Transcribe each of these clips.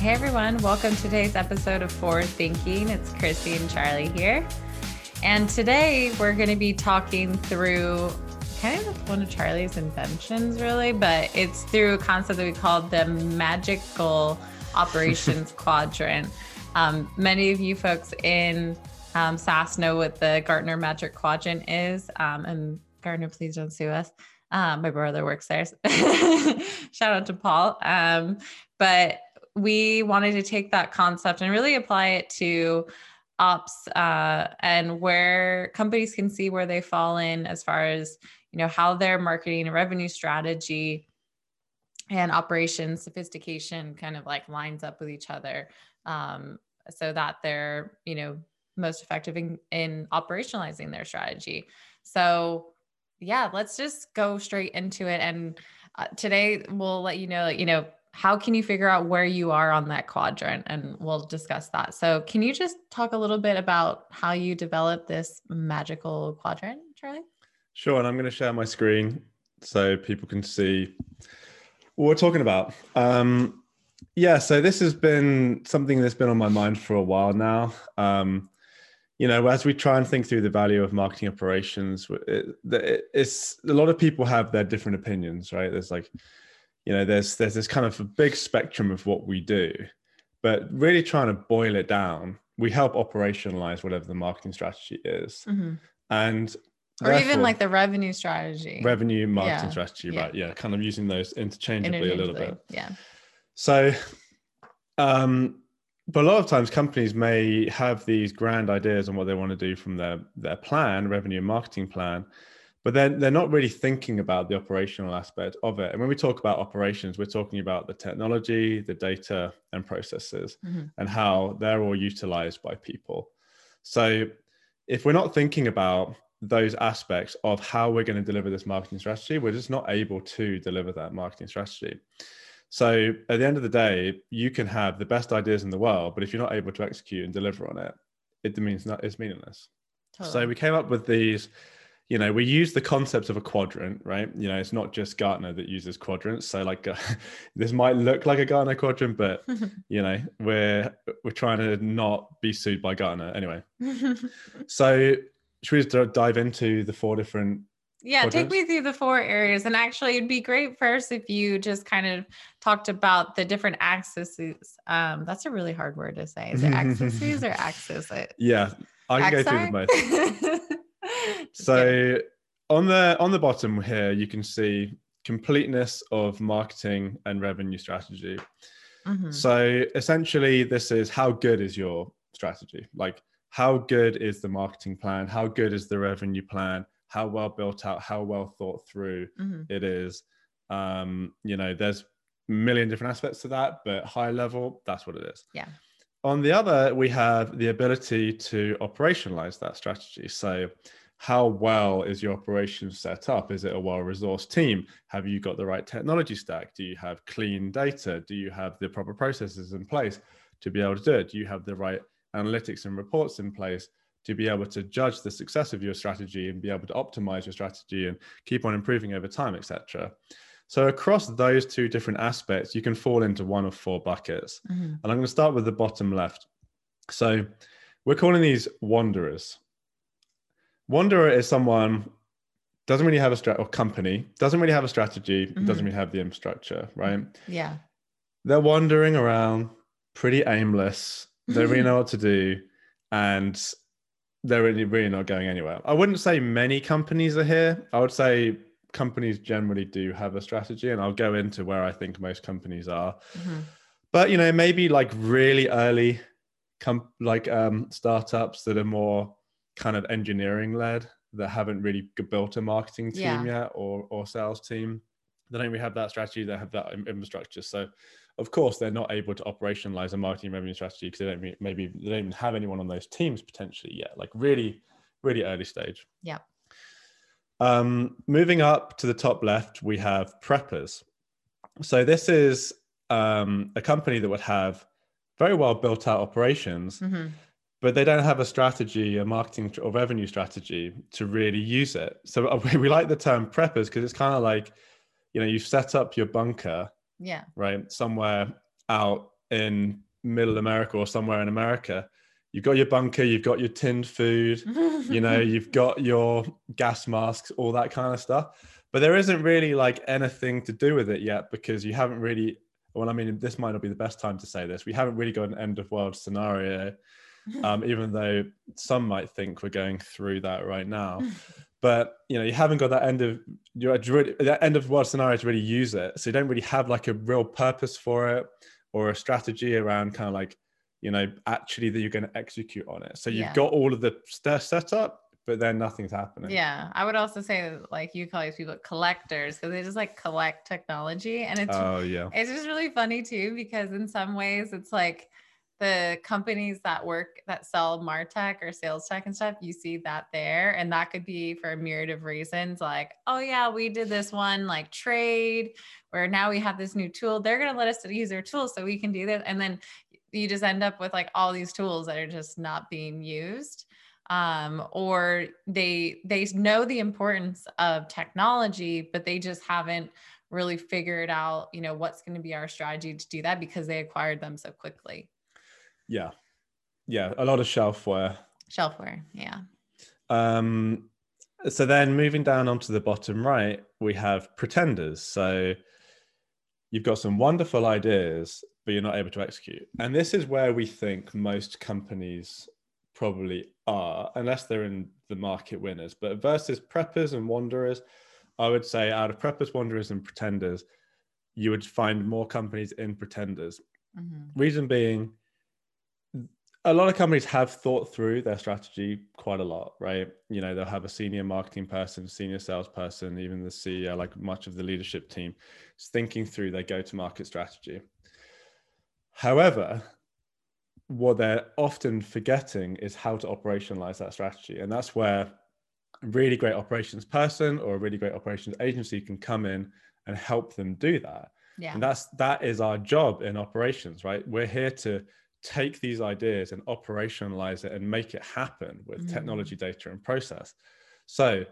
Hey everyone, welcome to today's episode of Forward Thinking. It's Chrissy and Charlie here. And today we're going to be talking through kind of one of Charlie's inventions, really, but it's through a concept that we call the magical operations quadrant. Um, many of you folks in um, SaaS know what the Gartner Magic Quadrant is. Um, and Gartner, please don't sue us. Um, my brother works there. Shout out to Paul. Um, but we wanted to take that concept and really apply it to ops uh, and where companies can see where they fall in as far as you know how their marketing and revenue strategy and operations sophistication kind of like lines up with each other um, so that they're you know most effective in, in operationalizing their strategy. So yeah let's just go straight into it. And uh, today we'll let you know you know how can you figure out where you are on that quadrant? And we'll discuss that. So can you just talk a little bit about how you develop this magical quadrant charlie? Sure and i'm going to share my screen so people can see what we're talking about. Um, yeah so this has been something that's been on my mind for a while now. Um, you know as we try and think through the value of marketing operations it, it, it's a lot of people have their different opinions right? There's like you know there's there's this kind of a big spectrum of what we do but really trying to boil it down we help operationalize whatever the marketing strategy is mm-hmm. and or even like the revenue strategy revenue marketing yeah. strategy yeah. right yeah kind of using those interchangeably, interchangeably, a little bit yeah so um but a lot of times companies may have these grand ideas on what they want to do from their their plan revenue and marketing plan but then they're not really thinking about the operational aspect of it. And when we talk about operations, we're talking about the technology, the data, and processes, mm-hmm. and how they're all utilized by people. So if we're not thinking about those aspects of how we're going to deliver this marketing strategy, we're just not able to deliver that marketing strategy. So at the end of the day, you can have the best ideas in the world, but if you're not able to execute and deliver on it, it means not it's meaningless. Totally. So we came up with these you know we use the concept of a quadrant right? You know it's not just gartner that uses quadrants. So like uh, this might look like a gartner quadrant but you know we're we're trying to not be sued by gartner. Anyway. So should we just dive into the four different yeah quadrants? take me through the four areas. And actually it'd be great first if you just kind of talked about the different axes um that's a really hard word to say. Is it axes or axis yeah i can Axi? go through both so on the on the bottom here, you can see completeness of marketing and revenue strategy. Mm-hmm. So essentially, this is how good is your strategy? Like, how good is the marketing plan? How good is the revenue plan? How well built out? How well thought through mm-hmm. it is? Um, you know, there's a million different aspects to that, but high level, that's what it is. Yeah. On the other, we have the ability to operationalize that strategy. So, how well is your operation set up? Is it a well resourced team? Have you got the right technology stack? Do you have clean data? Do you have the proper processes in place to be able to do it? Do you have the right analytics and reports in place to be able to judge the success of your strategy and be able to optimize your strategy and keep on improving over time, etc.? So across those two different aspects, you can fall into one of four buckets. Mm-hmm. And I'm going to start with the bottom left. So we're calling these wanderers. Wanderer is someone doesn't really have a strat or company doesn't really have a strategy, mm-hmm. doesn't really have the infrastructure, right? Yeah. They're wandering around, pretty aimless. They really know what to do, and they're really, really not going anywhere. I wouldn't say many companies are here. I would say companies generally do have a strategy, and I'll go into where I think most companies are. Mm-hmm. But you know, maybe like really early, com- like um, startups that are more kind of engineering led that haven't really built a marketing team yeah. yet or or sales team. They don't really have that strategy. They have that infrastructure. So, of course, they're not able to operationalize a marketing revenue strategy because they don't maybe they don't even have anyone on those teams potentially yet. Like really, really early stage. Yeah. Um, moving up to the top left, we have preppers. So this is um, a company that would have very well built out operations, mm-hmm. but they don't have a strategy, a marketing or revenue strategy to really use it. So we like the term preppers because it's kind of like, you know, you've set up your bunker, yeah, right, somewhere out in middle America or somewhere in America, you've got your bunker, you've got your tinned food, you know, you've got your gas masks, all that kind of stuff. But there isn't really like anything to do with it yet because you haven't really. Well, I mean, this might not be the best time to say this. We haven't really got an end of world scenario, um, even though some might think we're going through that right now. But you know, you haven't got that end of your that end of world scenario to really use it. So you don't really have like a real purpose for it or a strategy around kind of like you know actually that you're going to execute on it. So you've yeah. got all of the stuff set up but then nothing's happening. Yeah. I would also say like you call these people collectors because they just like collect technology and it's oh yeah. it's just really funny too because in some ways it's like the companies that work that sell martech or sales tech and stuff you see that there and that could be for a myriad of reasons like oh yeah we did this one like trade where now we have this new tool. They're going to let us use their tool so we can do this. And then you just end up with like all these tools that are just not being used um, or they they know the importance of technology but they just haven't really figured out you know what's going to be our strategy to do that because they acquired them so quickly. Yeah. Yeah a lot of shelfware. Shelfware yeah. Um so then moving down onto the bottom right we have pretenders. So you've got some wonderful ideas but you're not able to execute. And this is where we think most companies probably are, unless they're in the market winners. But versus preppers and wanderers, I would say out of preppers, wanderers, and pretenders, you would find more companies in pretenders. Mm-hmm. Reason being, a lot of companies have thought through their strategy quite a lot, right? You know, they'll have a senior marketing person, senior salesperson, even the CEO, like much of the leadership team, is thinking through their go to market strategy. However, what they're often forgetting is how to operationalize that strategy. And that's where a really great operations person or a really great operations agency can come in and help them do that. Yeah. And that's that is our job in operations, right? We're here to take these ideas and operationalize it and make it happen with mm. technology, data, and process. So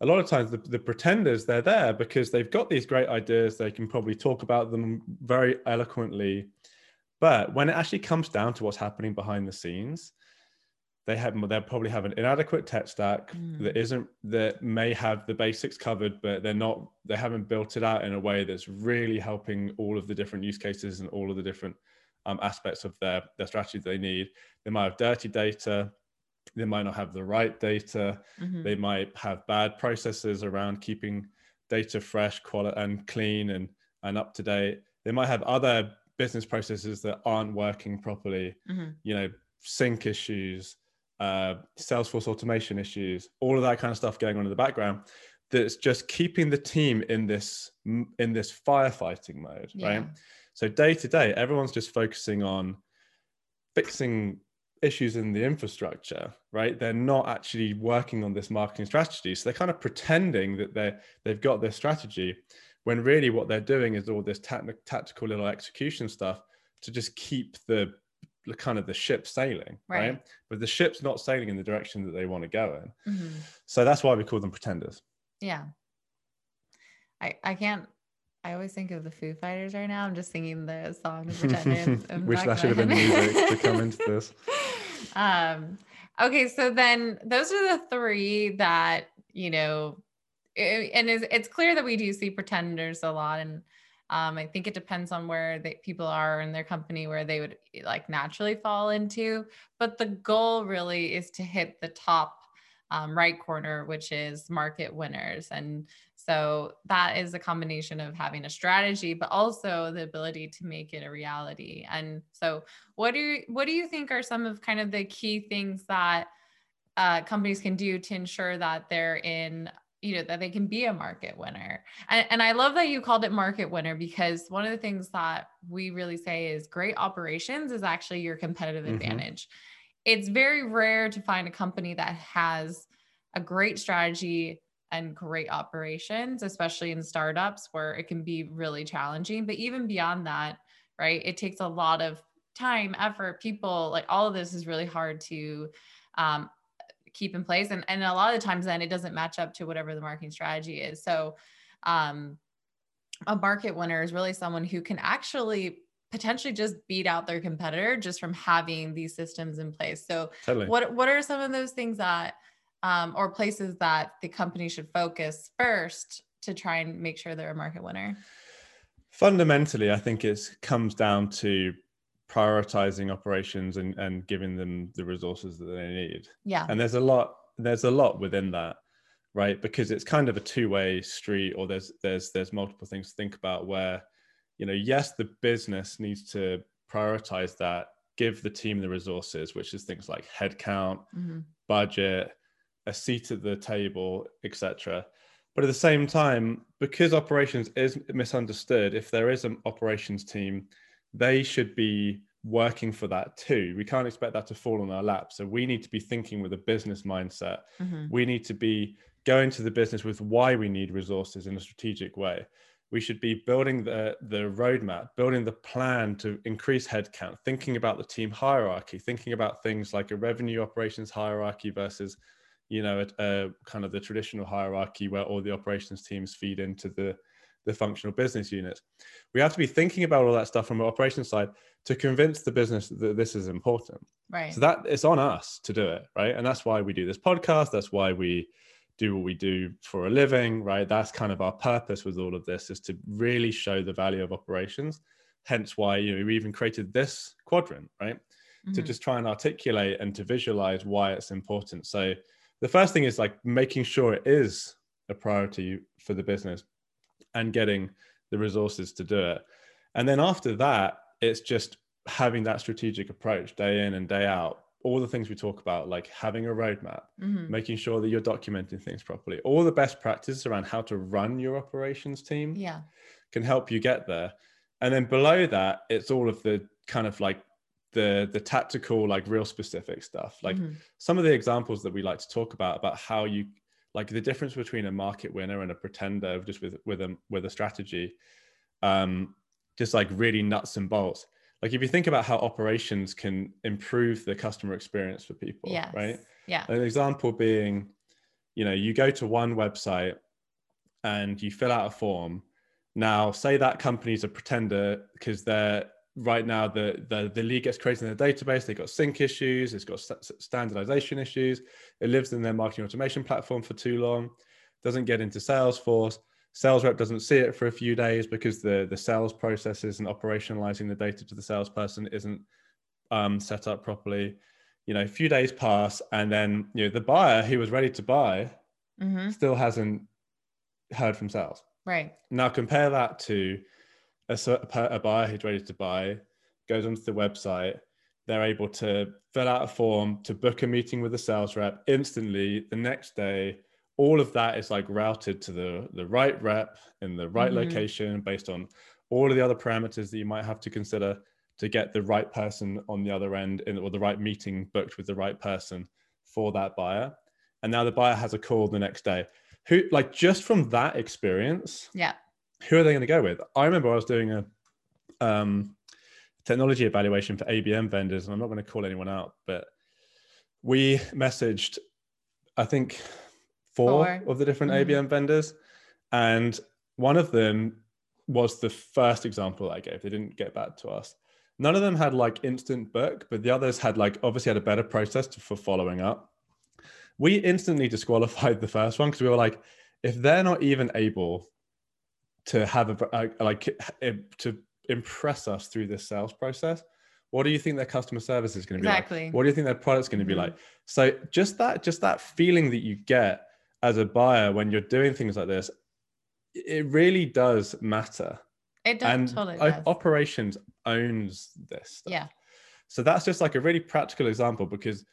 a lot of times the, the pretenders they're there because they've got these great ideas they can probably talk about them very eloquently but when it actually comes down to what's happening behind the scenes, they have they'll probably have an inadequate tech stack mm. that isn't that may have the basics covered, but they're not they haven't built it out in a way that's really helping all of the different use cases and all of the different um, aspects of their their strategy they need. They might have dirty data, they might not have the right data, mm-hmm. they might have bad processes around keeping data fresh, quality and clean and and up to date. They might have other business processes that aren't working properly mm-hmm. you know sync issues uh, salesforce automation issues all of that kind of stuff going on in the background that's just keeping the team in this in this firefighting mode yeah. right so day to day everyone's just focusing on fixing issues in the infrastructure right they're not actually working on this marketing strategy so they're kind of pretending that they they've got this strategy when really what they're doing is all this tactical little execution stuff to just keep the kind of the ship sailing right, right? but the ship's not sailing in the direction that they want to go in mm-hmm. so that's why we call them pretenders yeah i i can't I always think of the Foo Fighters right now. I'm just singing the song of Pretenders. Wish that should have been music to come into this. Um, okay, so then those are the three that you know and it's, it's clear that we do see pretenders a lot and um, I think it depends on where people are in their company where they would like naturally fall into. But the goal really is to hit the top um, right corner, which is market winners. And so that is a combination of having a strategy, but also the ability to make it a reality. And so, what do you, what do you think are some of kind of the key things that uh, companies can do to ensure that they're in you know that they can be a market winner. And, and i love that you called it market winner because one of the things that we really say is great operations is actually your competitive mm-hmm. advantage. It's very rare to find a company that has a great strategy and great operations especially in startups where it can be really challenging. But even beyond that right it takes a lot of time effort people like all of this is really hard to um, keep in place and, and a lot of the times then it doesn't match up to whatever the marketing strategy is so um, a market winner is really someone who can actually potentially just beat out their competitor just from having these systems in place. So Totally. what what are some of those things that um, or places that the company should focus first to try and make sure they're a market winner? Fundamentally, I think it comes down to prioritizing operations and, and giving them the resources that they need. Yeah. And there's a lot there's a lot within that, right? Because it's kind of a two-way street or there's there's there's multiple things to think about where, you know, yes, the business needs to prioritize that, give the team the resources, which is things like headcount, Mhm. budget, a seat at the table, etc. But at the same time, because operations is misunderstood, if there is an operations team, they should be working for that too. We can't expect that to fall on our lap. So we need to be thinking with a business mindset. Mhm. We need to be going to the business with why we need resources in a strategic way. We should be building the, the roadmap, building the plan to increase headcount, thinking about the team hierarchy, thinking about things like a revenue operations hierarchy versus you know, a, a kind of the traditional hierarchy where all the operations teams feed into the the functional business units. We have to be thinking about all that stuff from an operations side to convince the business that this is important. Right. So that it's on us to do it, right? And that's why we do this podcast. That's why we do what we do for a living, right? That's kind of our purpose with all of this is to really show the value of operations. Hence why you know we even created this quadrant, right? To Mhm. just try and articulate and to visualize why it's important. So the first thing is like making sure it is a priority for the business and getting the resources to do it. And then after that, it's just having that strategic approach day in and day out. All the things we talk about, like having a roadmap, Mhm. making sure that you're documenting things properly, all the best practices around how to run your operations team Yeah. can help you get there. And then below that, it's all of the kind of like the the tactical, like real specific stuff. Like Mhm. some of the examples that we like to talk about about how you like the difference between a market winner and a pretender just with with a with a strategy um just like really nuts and bolts like if you think about how operations can improve the customer experience for people Yes. right Yeah. an example being you know you go to one website and you fill out a form now say that company's a pretender because they're right now the, the the lead gets created in the database. They've got sync issues. It's got st- standardization issues. It lives in their marketing automation platform for too long. Doesn't get into salesforce. Sales rep doesn't see it for a few days because the the sales processes and operationalizing the data to the salesperson isn't um, set up properly. You know a few days pass and then you know the buyer who was ready to buy Mhm. still hasn't heard from sales. Right. now compare that to a, a buyer who's ready to buy, goes onto the website, they're able to fill out a form to book a meeting with the sales rep instantly the next day. All of that is like routed to the, the right rep in the right Mhm. location based on all of the other parameters that you might have to consider to get the right person on the other end in, or the right meeting booked with the right person for that buyer. And now the buyer has a call the next day. Who like just from that experience, Yeah. Who are they going to go with? I remember I was doing a um, technology evaluation for ABM vendors, and I'm not going to call anyone out, but we messaged, I think, four, Four. of the different Mhm. ABM vendors, and one of them was the first example I gave. They didn't get back to us. None of them had like instant book, but the others had like obviously had a better process for following up. We instantly disqualified the first one because we were like, if they're not even able to have a, a like a- to impress us through this sales process, what do you think their customer service is going to be Exactly. like? What do you think their product's going to be Mhm. like? So just that just that feeling that you get as a buyer when you're doing things like this, it really does matter. It does, and totally does. operations owns this stuff. Yeah. So that's just like a really practical example because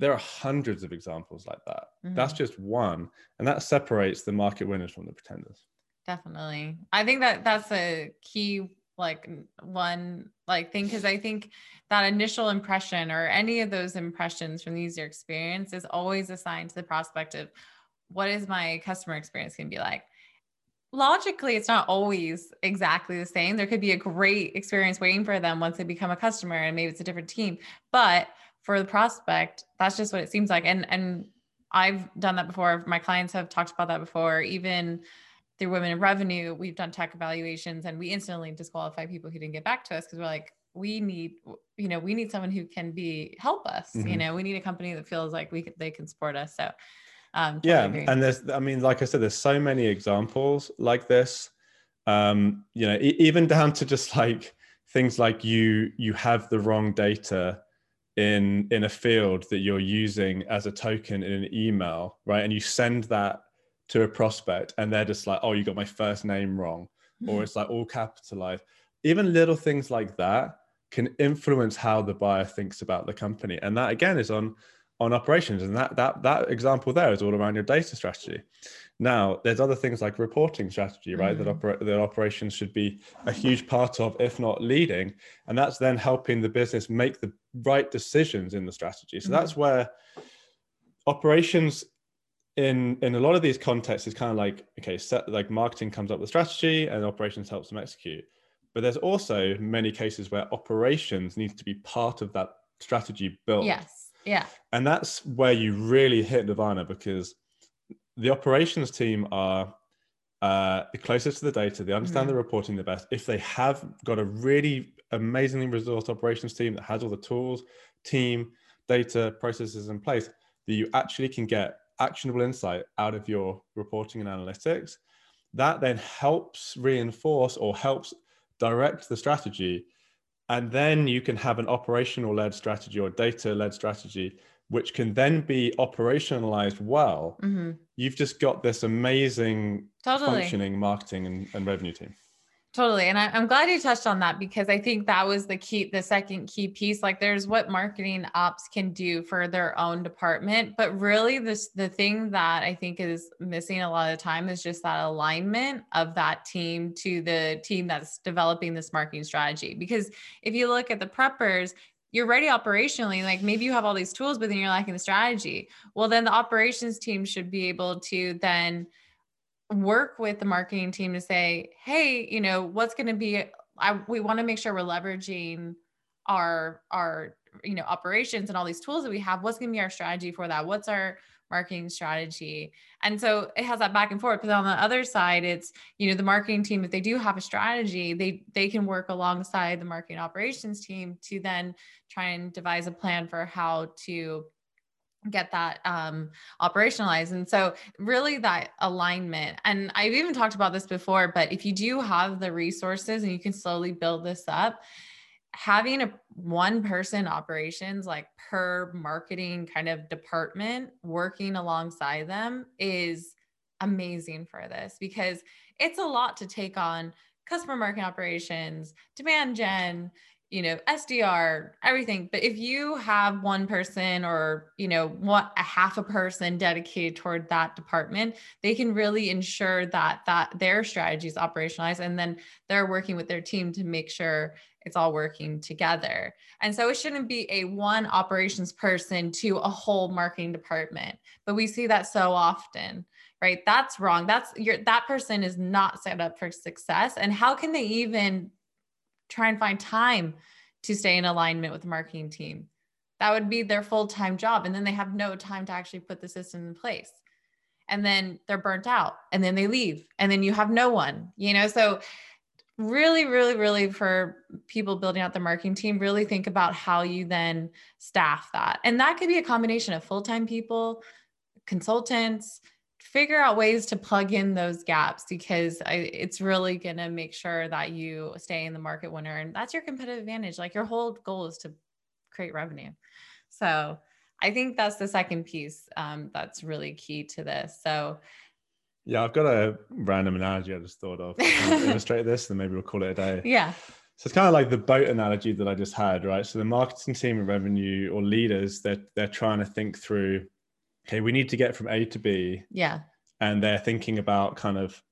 there are hundreds of examples like that. That's Mhm. just one, and that separates the market winners from the pretenders. Definitely. I think that that's a key like one like thing because I think that initial impression or any of those impressions from the user experience is always assigned to the prospect of what is my customer experience going to be like. Logically, it's not always exactly the same. There could be a great experience waiting for them once they become a customer and maybe it's a different team. But for the prospect, that's just what it seems like. And and I've done that before. My clients have talked about that before. Even through women in revenue, we've done tech evaluations and we instantly disqualify people who didn't get back to us because we're like, we need, you know, we need someone who can be help us. Mm-hmm. You know, we need a company that feels like we could, they can support us. So um, totally yeah, agree. and there's, I mean, like I said, there's so many examples like this. Um, you know, e- even down to just like things like you you have the wrong data in in a field that you're using as a token in an email, right? And you send that to a prospect, and they're just like, "Oh, you got my first name wrong," mm-hmm. or it's like all capitalized. Even little things like that can influence how the buyer thinks about the company, and that again is on on operations and that that that example there is all around your data strategy now there's other things like reporting strategy right mm. that, oper- that operations should be a huge part of if not leading and that's then helping the business make the right decisions in the strategy so mm. that's where operations in in a lot of these contexts it's kind of like okay set like marketing comes up with strategy and operations helps them execute but there's also many cases where operations needs to be part of that strategy built yes yeah. And that's where you really hit Nirvana because the operations team are uh, the closest to the data. They understand mm. the reporting the best. If they have got a really amazingly resourced operations team that has all the tools, team, data, processes in place, that you actually can get actionable insight out of your reporting and analytics, that then helps reinforce or helps direct the strategy and then you can have an operational led strategy or data led strategy, which can then be operationalized well. Mm-hmm. You've just got this amazing totally. functioning marketing and, and revenue team. Totally. And I, am glad you touched on that because I think that was the key, the second key piece. Like there's what marketing ops can do for their own department. But really this the thing that I think is missing a lot of time is just that alignment of that team to the team that's developing this marketing strategy. Because if you look at the preppers, you're ready operationally like maybe you have all these tools but then you're lacking the strategy well then the operations team should be able to then work with the marketing team to say, hey, you know, what's going to be, uh, I, we want to make sure we're leveraging our, our, you know, operations and all these tools that we have. What's going to be our strategy for that? What's our marketing strategy? And so it has that back and forth. But on the other side, it's, you know, the marketing team, if they do have a strategy, they, they can work alongside the marketing operations team to then try and devise a plan for how to get that um, operationalized. And so, really, that alignment. And I've even talked about this before, but if you do have the resources and you can slowly build this up, having a one person operations like per marketing kind of department working alongside them is amazing for this because it's a lot to take on customer marketing operations, demand gen, you know sdr everything but if you have one person or you know what a half a person dedicated toward that department they can really ensure that that their strategy is operationalized and then they're working with their team to make sure it's all working together. And so it shouldn't be a one operations person to a whole marketing department but we see that so often right? That's wrong. That's your that person is not set up for success. And how can they even try and find time to stay in alignment with the marketing team. That would be their full time job. And then they have no time to actually put the system in place. And then they're burnt out and then they leave and then you have no one, you know? So, really, really, really for people building out the marketing team, really think about how you then staff that. And that could be a combination of full time people, consultants, figure out ways to plug in those gaps because I, it's really going to make sure that you stay in the market winner and that's your competitive advantage. Like your whole goal is to create revenue. So i think that's the second piece um, that's really key to this. So yeah i've got a random analogy i just thought of. To illustrate this? And maybe we'll call it a day. Yeah. So it's kind of like the boat analogy that I just had, right? So the marketing team and revenue or leaders, they're they're trying to think through okay, we need to get from A to B. Yeah. And they're thinking about kind of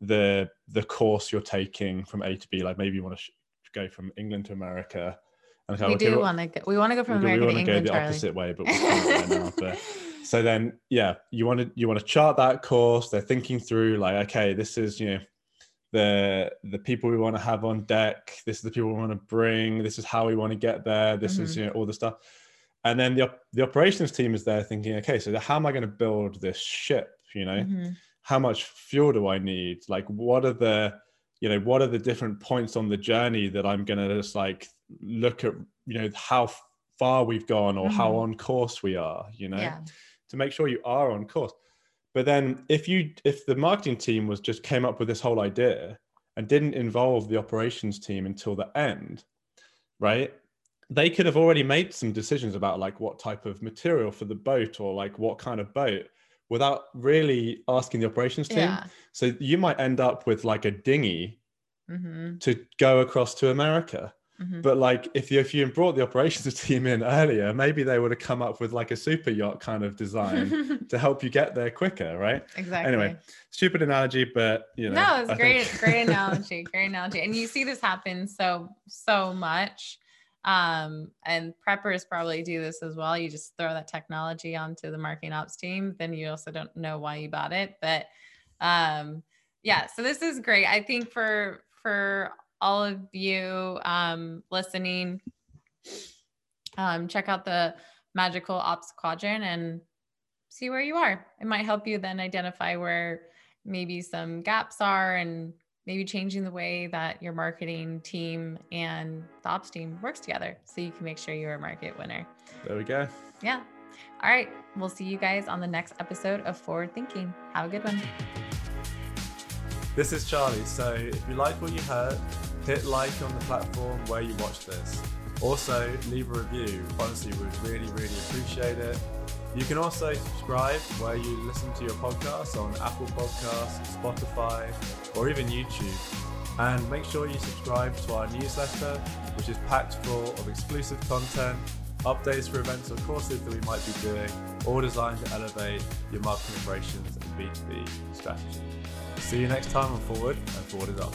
the the course you're taking from A to B. Like maybe you want to sh- go from England to America. And we do want to go. We want to go from we, America we to England. We want to go the opposite way, but. But so then, yeah, you want to you want to chart that course. They're thinking through like, okay, this is you know the the people we want to have on deck. This is the people we want to bring. This is how we want to get there. This mm-hmm. is you know all the stuff and then the the operations team is there thinking, okay, so how am I going to build this ship? You know, mm-hmm. how much fuel do I need? Like, what are the, you know, what are the different points on the journey that I'm going to just like look at, you know, how far we've gone or mm-hmm. how on course we are, you know, yeah. to make sure you are on course. But then if you, if the marketing team was just came up with this whole idea and didn't involve the operations team until the end, right? They could have already made some decisions about like what type of material for the boat or like what kind of boat without really asking the operations team. Yeah. So you might end up with like a dinghy mm-hmm. to go across to America. Mm-hmm. But like if you if you brought the operations team in earlier, maybe they would have come up with like a super yacht kind of design to help you get there quicker, right? Exactly. Anyway, stupid analogy, but you know. No, it's great, think... great analogy, great analogy. And you see this happen so so much. Um, and preppers probably do this as well. You just throw that technology onto the marketing ops team, then you also don't know why you bought it. But um, yeah, so this is great. I think for for all of you um, listening, um, check out the magical ops quadrant and see where you are. It might help you then identify where maybe some gaps are and maybe changing the way that your marketing team and the ops team works together so you can make sure you're a market winner. There we go. Yeah. All right. We'll see you guys on the next episode of Forward Thinking. Have a good one. This is Charlie. So if you like what you heard, hit like on the platform where you watch this. Also, leave a review. Honestly, we'd really, really appreciate it. You can also subscribe where you listen to your podcasts on Apple Podcasts, Spotify, or even YouTube. And make sure you subscribe to our newsletter, which is packed full of exclusive content, updates for events or courses that we might be doing, all designed to elevate your marketing operations and B2B strategy. See you next time on Forward and Forward is Up.